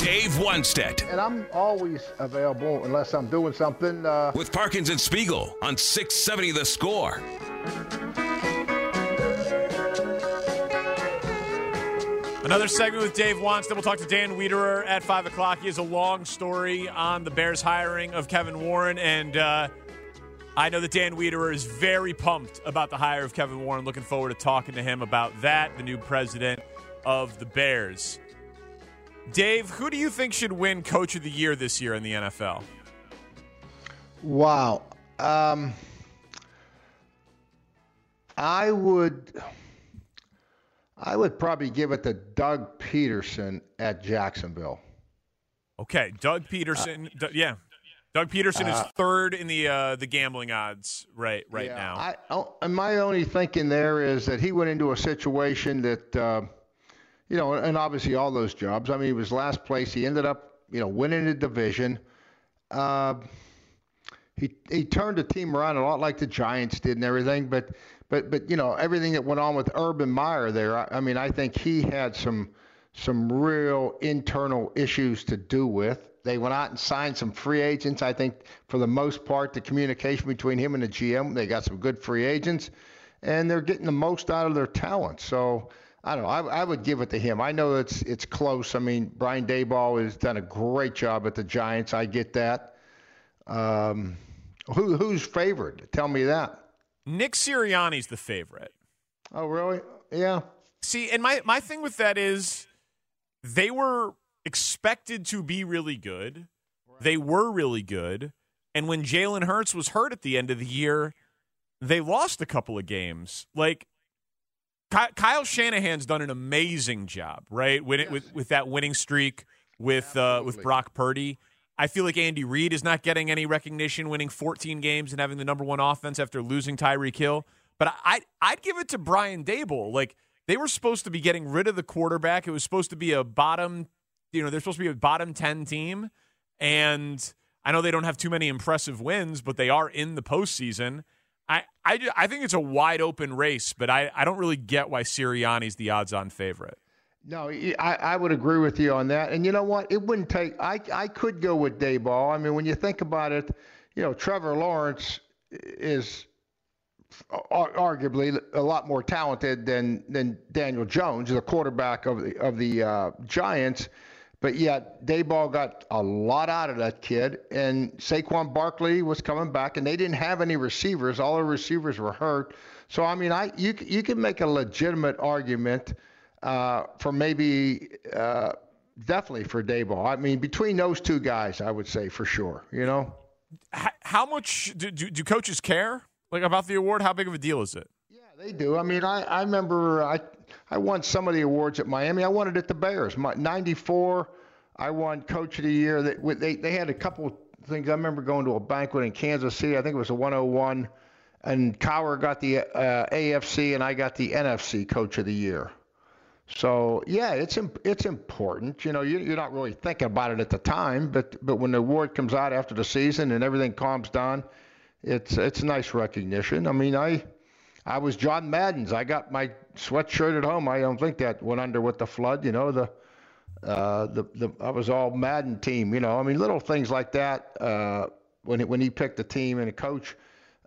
Dave Wannstedt. And I'm always available unless I'm doing something. Uh... With Parkins and Spiegel on 670 The Score. Another segment with Dave Wannstedt. We'll talk to Dan Wiederer at 5 o'clock. He has a long story on the Bears hiring of Kevin Warren. And uh, I know that Dan Wiederer is very pumped about the hire of Kevin Warren. Looking forward to talking to him about that, the new president of the Bears. Dave, who do you think should win Coach of the Year this year in the NFL? Wow. Um, I would. I would probably give it to Doug Pederson at Jacksonville. Okay, Doug Pederson. Uh, yeah, Doug Pederson uh, is third in the uh, the gambling odds right right yeah, now. I, oh, and my only thinking there is that he went into a situation that uh, you know, and obviously all those jobs. I mean, he was last place. He ended up, you know, winning the division. Uh, he he turned the team around a lot like the Giants did and everything, but but but you know everything that went on with Urban Meyer there. I, I mean, I think he had some some real internal issues to do with. They went out and signed some free agents. I think for the most part, the communication between him and the GM, they got some good free agents, and they're getting the most out of their talent. So I don't know. I, I, would give it to him. I know it's it's close. I mean, Brian Daboll has done a great job at the Giants. I get that. Um, who who's favored? Tell me that. Nick Sirianni's the favorite. Oh, really? Yeah. See, and my my thing with that is they were expected to be really good. Right. They were really good. And when Jalen Hurts was hurt at the end of the year, they lost a couple of games. Like Kyle Shanahan's done an amazing job, right? With yes. with, with that winning streak with uh, with Brock Purdy. I feel like Andy Reid is not getting any recognition, winning 14 games and having the number one offense after losing Tyreek Hill. But I I'd give it to Brian Daboll. Like they were supposed to be getting rid of the quarterback. It was supposed to be a bottom, you know, they're supposed to be a bottom 10 team, and I know they don't have too many impressive wins, but they are in the postseason. I, I, I think it's a wide open race, but I, I don't really get why Sirianni's the odds on favorite. No, I, I would agree with you on that. And you know what? It wouldn't take. I, I could go with Daboll. I mean, when you think about it, you know, Trevor Lawrence is arguably a lot more talented than than Daniel Jones, the quarterback of the of the uh, Giants. But yet, Daboll got a lot out of that kid, and Saquon Barkley was coming back, and they didn't have any receivers. All the receivers were hurt. So I mean, I you you can make a legitimate argument uh, for maybe uh, definitely for Daboll. I mean, between those two guys, I would say for sure. You know, how much do, do, do coaches care like about the award? How big of a deal is it? Yeah, they do. I mean, I I remember I I won some of the awards at Miami. I won it at the Bears. My, 94, I won Coach of the Year. They, they, they had a couple things. I remember going to a banquet in Kansas City. I think it was a 101. And Cowher got the uh, AFC and I got the NFC Coach of the Year. So yeah, it's it's important. You know, you, you're not really thinking about it at the time, but but when the award comes out after the season and everything calms down, it's it's nice recognition. I mean, I I was John Madden's. I got my sweatshirt at home. I don't think that went under with the flood. You know, the uh, the the I was all Madden team. You know, I mean, little things like that. Uh, when it, when he picked the team and a coach,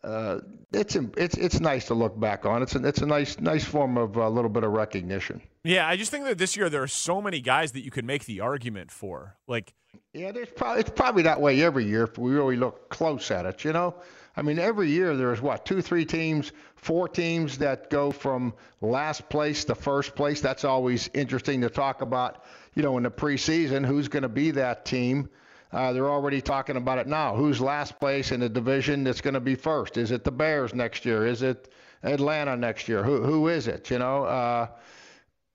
uh, it's it's it's nice to look back on. It's a, it's a nice nice form of a little bit of recognition. Yeah, I just think that this year there are so many guys that you could make the argument for. Like, yeah, there's probably it's probably that way every year if we really look close at it. You know, I mean, every year there's what two, three teams, four teams that go from last place to first place. That's always interesting to talk about. You know, in the preseason, who's going to be that team? Uh, they're already talking about it now. Who's last place in the division that's going to be first? Is it the Bears next year? Is it Atlanta next year? Who who is it? You know. Uh,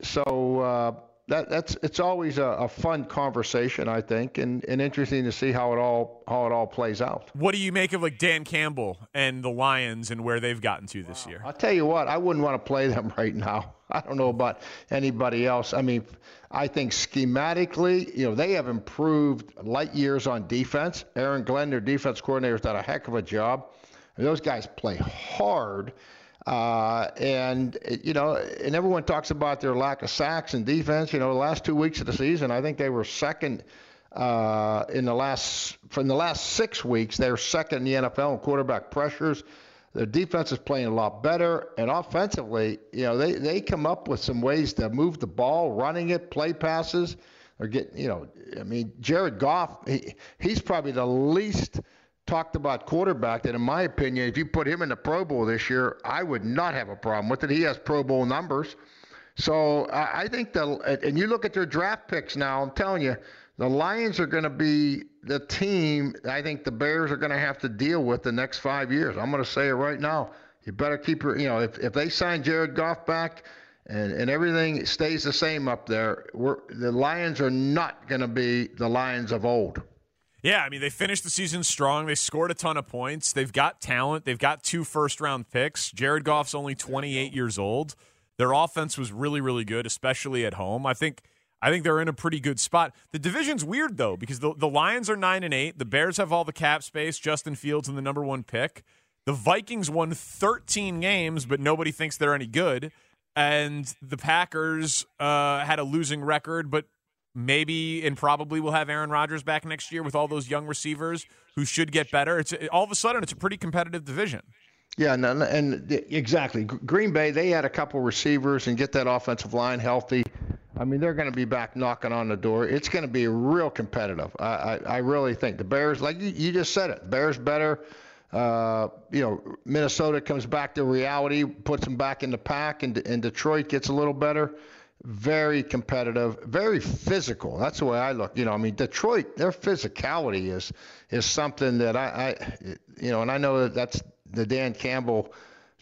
so uh, that that's it's always a, a, fun conversation, I think, and, and interesting to see how it all how it all plays out. What do you make of like Dan Campbell and the Lions and where they've gotten to this year? I'll tell you what, I wouldn't want to play them right now. I don't know about anybody else. I mean, I think schematically, you know, they have improved light years on defense. Aaron Glenn, their defense coordinator, has done a heck of a job. And those guys play hard. Uh, and you know, and everyone talks about their lack of sacks and defense. You know, the last two weeks of the season, I think they were second uh, in the last from the last six weeks. They're second in the NFL in quarterback pressures. Their defense is playing a lot better, and offensively, you know, they they come up with some ways to move the ball, running it, play passes. Or get, you know, I mean, Jared Goff, he, he's probably the least talked about quarterback that, in my opinion, if you put him in the Pro Bowl this year, I would not have a problem with it. He has Pro Bowl numbers. So I think the and you look at their draft picks now. I'm telling you, the Lions are going to be the team. I think the Bears are going to have to deal with the next five years. I'm going to say it right now. You better keep your, you know, if if they sign Jared Goff back, and and everything stays the same up there, the Lions are not going to be the Lions of old. Yeah, I mean, they finished the season strong. They scored a ton of points. They've got talent. They've got two first round picks. Jared Goff's only 28 years old. Their offense was really, really good, especially at home. I think. I think they're in a pretty good spot. The division's weird though because the, the Lions are nine and eight. The Bears have all the cap space. Justin Fields and the number one pick. The Vikings won 13 games, but nobody thinks they're any good. And the Packers uh, had a losing record, but maybe and probably will have Aaron Rodgers back next year with all those young receivers who should get better. It's all of a sudden it's a pretty competitive division. Yeah, and, and exactly. Green Bay they had a couple receivers and get that offensive line healthy. I mean, they're going to be back knocking on the door. It's going to be real competitive. I, I, I really think the Bears, like you, you just said it, Bears better. Uh, you know, Minnesota comes back to reality, puts them back in the pack, and, and Detroit gets a little better very competitive, very physical. That's the way I look. You know, I mean, Detroit, their physicality is is something that I, I you know, and I know that that's the Dan Campbell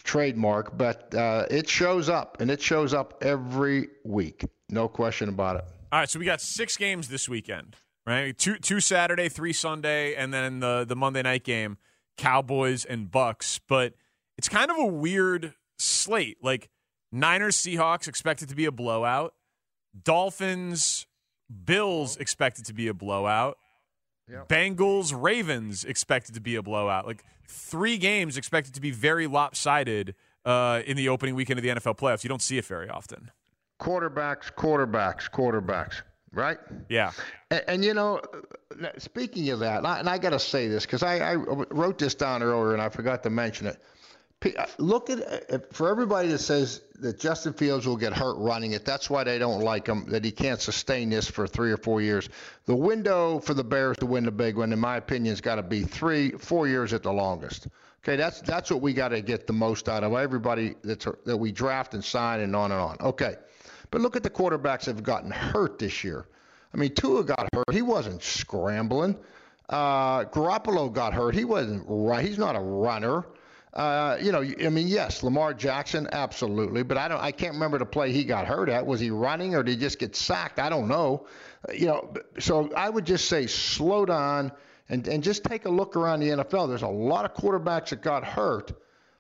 trademark, but uh, it shows up, and it shows up every week. No question about it. All right, so we got six games this weekend, right? Two two Saturday, three Sunday, and then the the Monday night game, Cowboys and Bucks. But it's kind of a weird slate. Like Niners Seahawks expected to be a blowout. Dolphins Bills expected to be a blowout. Yep. Bengals Ravens expected to be a blowout. Like three games expected to be very lopsided uh, in the opening weekend of the NFL playoffs. You don't see it very often. Quarterbacks, quarterbacks, quarterbacks, right? Yeah. And, and you know, speaking of that, and I, I got to say this because I, I wrote this down earlier and I forgot to mention it. Uh, look at uh, for everybody that says that Justin Fields will get hurt running it. That's why they don't like him. That he can't sustain this for three or four years. The window for the Bears to win the big one, in my opinion, has got to be three, four years at the longest. Okay, that's that's what we got to get the most out of everybody that's that we draft and sign and on and on. Okay, but look at the quarterbacks that have gotten hurt this year. I mean, Tua got hurt. He wasn't scrambling. Uh, Garoppolo got hurt. He wasn't right. He's not a runner. Uh, you know, I mean, yes, Lamar Jackson, absolutely, but I don't, I can't remember the play he got hurt at. Was he running or did he just get sacked? I don't know. Uh, you know, so I would just say slow down and and just take a look around the NFL. There's a lot of quarterbacks that got hurt.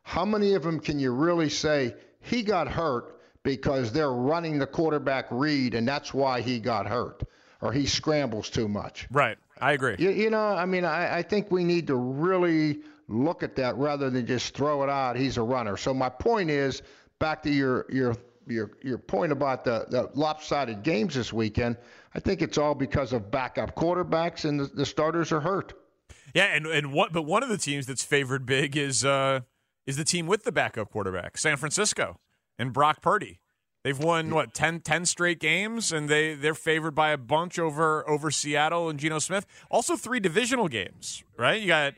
How many of them can you really say he got hurt because they're running the quarterback read and that's why he got hurt or he scrambles too much? Right. I agree. You, you know, I mean, I, I think we need to really look at that rather than just throw it out. He's a runner. So my point is back to your your your your point about the, the lopsided games this weekend. I think it's all because of backup quarterbacks and the, the starters are hurt. Yeah, and and what? But one of the teams that's favored big is uh is the team with the backup quarterback, San Francisco, and Brock Purdy. They've won what 10, 10 straight games, and they they're favored by a bunch over over Seattle and Geno Smith. Also, three divisional games, right? You got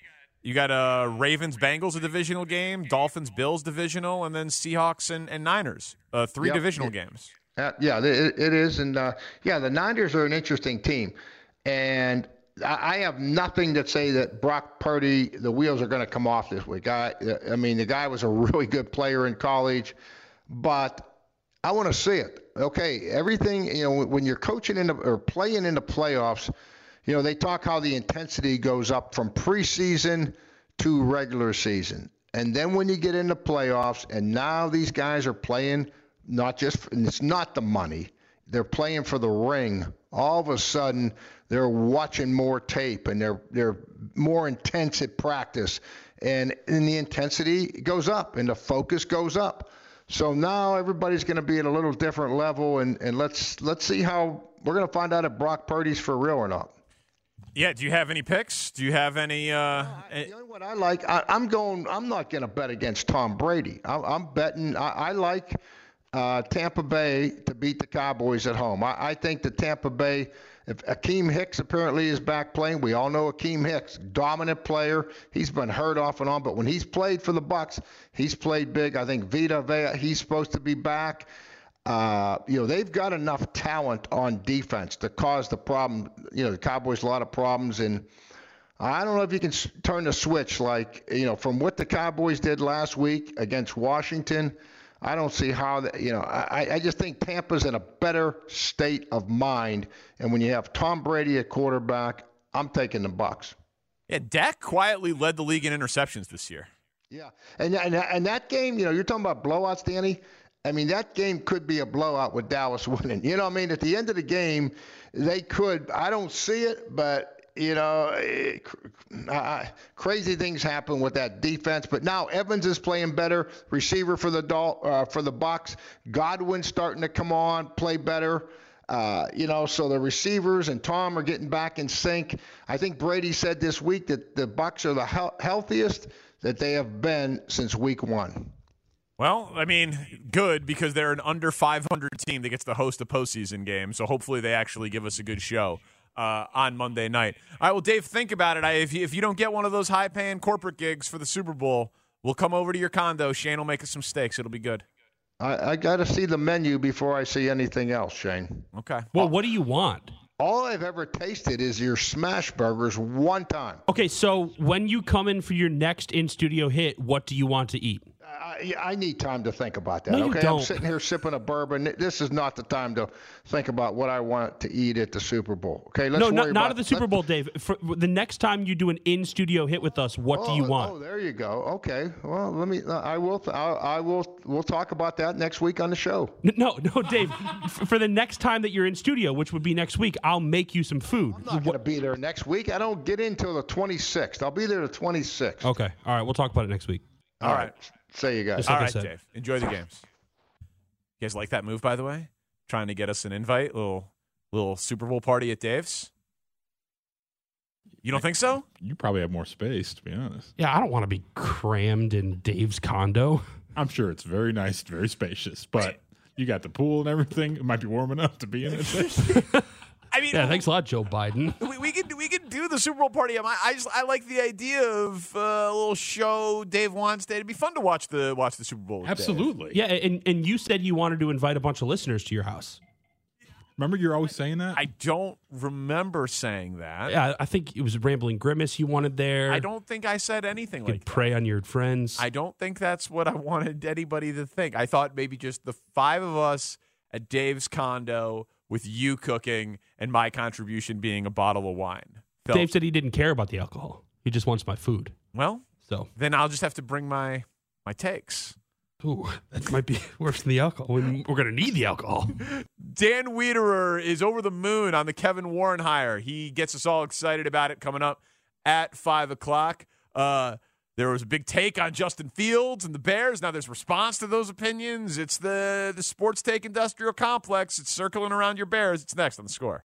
you got uh, Ravens Bengals a divisional game, Dolphins Bills divisional, and then Seahawks and, and Niners uh, three Yep. divisional games. Uh, yeah, it, it is, and uh, yeah, the Niners are an interesting team, and I, I have nothing to say that Brock Purdy the wheels are going to come off this week. I, I mean, the guy was a really good player in college, but I want to see it. Okay, everything you know when you're coaching in the, or playing in the playoffs, you know they talk how the intensity goes up from preseason to regular season, and then when you get into playoffs, and now these guys are playing not just and it's not the money, they're playing for the ring. All of a sudden, they're watching more tape and they're they're more intense at practice, and and the intensity goes up and the focus goes up. So now everybody's going to be at a little different level, and, and let's let's see how we're going to find out if Brock Purdy's for real or not. Yeah. Do you have any picks? Do you have any? Uh, The only one I like, I, I'm going. I'm not going to bet against Tom Brady. I, I'm betting. I, I like uh, Tampa Bay to beat the Cowboys at home. I, I think that Tampa Bay. If Akiem Hicks apparently is back playing, we all know Akiem Hicks, dominant player. He's been hurt off and on, but when he's played for the Bucks, he's played big. I think Vita Vea, he's supposed to be back. Uh, you know, they've got enough talent on defense to cause the problem. You know, the Cowboys a lot of problems, and I don't know if you can s- turn the switch like you know from what the Cowboys did last week against Washington. I don't see how that. You know, I, I just think Tampa's in a better state of mind, and when you have Tom Brady at quarterback, I'm taking the Bucks. yeah. Dak quietly led the league in interceptions this year. Yeah, and and and that game, you know, you're talking about blowouts, Danny. I mean, that game could be a blowout with Dallas winning. You know, what I mean, at the end of the game, they could. I don't see it, but you know, eh, cr- I- crazy things happen with that defense. But now Evans is playing better, receiver for the Dol- uh, for the Bucks. Godwin's starting to come on, play better. Uh, you know, so the receivers and Tom are getting back in sync. I think Brady said this week that the Bucks are the hel- healthiest that they have been since week one. Well, I mean, good because they're an under 500 team that gets to host a postseason game. So hopefully they actually give us a good show uh, on Monday night. All right, well, Dave, think about it. I, if, you, if you don't get one of those high paying corporate gigs for the Super Bowl, we'll come over to your condo. Shane will make us some steaks. It'll be good. I, I got to see the menu before I see anything else, Shane. Okay. Well, what do you want? All I've ever tasted is your smash burgers one time. Okay, so when you come in for your next in studio hit, what do you want to eat? I, I need time to think about that. No, okay. I'm sitting here sipping a bourbon. This is not the time to think about what I want to eat at the Super Bowl. Okay, let's no, not, not at the Super Bowl, Dave. For the next time you do an in studio hit with us, what do you Oh, want? Oh, there you go. Okay. Well, let me. Uh, I will. I, I will. We'll talk about that next week on the show. No, no, Dave. for the next time that you're in studio, which would be next week, I'll make you some food. I'm not going to be there next week. I don't get in till the 26th. I'll be there the 26th. Okay, all right, we'll talk about it next week. All right. Say you guys. Just All like I right, said. Dave. Enjoy the games. You guys like that move, by the way? Trying to get us an invite, little little Super Bowl party at Dave's. You don't think so? You probably have more space, to be honest. Yeah, I don't want to be crammed in Dave's condo. I'm sure it's very nice, very spacious, but you got the pool and everything. It might be warm enough to be in it. I mean, Yeah, thanks a lot, Joe Biden. we, we could we could do the Super Bowl party. I, I just I like the idea of uh, a little show Dave wants. It'd be fun to watch the watch the Super Bowl. with Dave. Absolutely. Yeah, and and you said you wanted to invite a bunch of listeners to your house. Remember, you're always saying that. I don't remember saying that. Yeah, I think it was Rambling Grimace you wanted there. I don't think I said anything You like could that. prey on your friends. I don't think that's what I wanted anybody to think. I thought maybe just the five of us at Dave's condo with you cooking and my contribution being a bottle of wine. Felt- Dave said he didn't care about the alcohol. He just wants my food. well, So, then I'll just have to bring my my takes. ooh, that might be worse than the alcohol. We- We're going to need the alcohol. Dan Wiederer is over the moon on the Kevin Warren hire. He gets us all excited about it coming up at five o'clock. Uh, there was a big take on Justin Fields and the Bears. Now there's response to those opinions. It's the the sports take industrial complex. It's circling around your Bears. It's next on the score.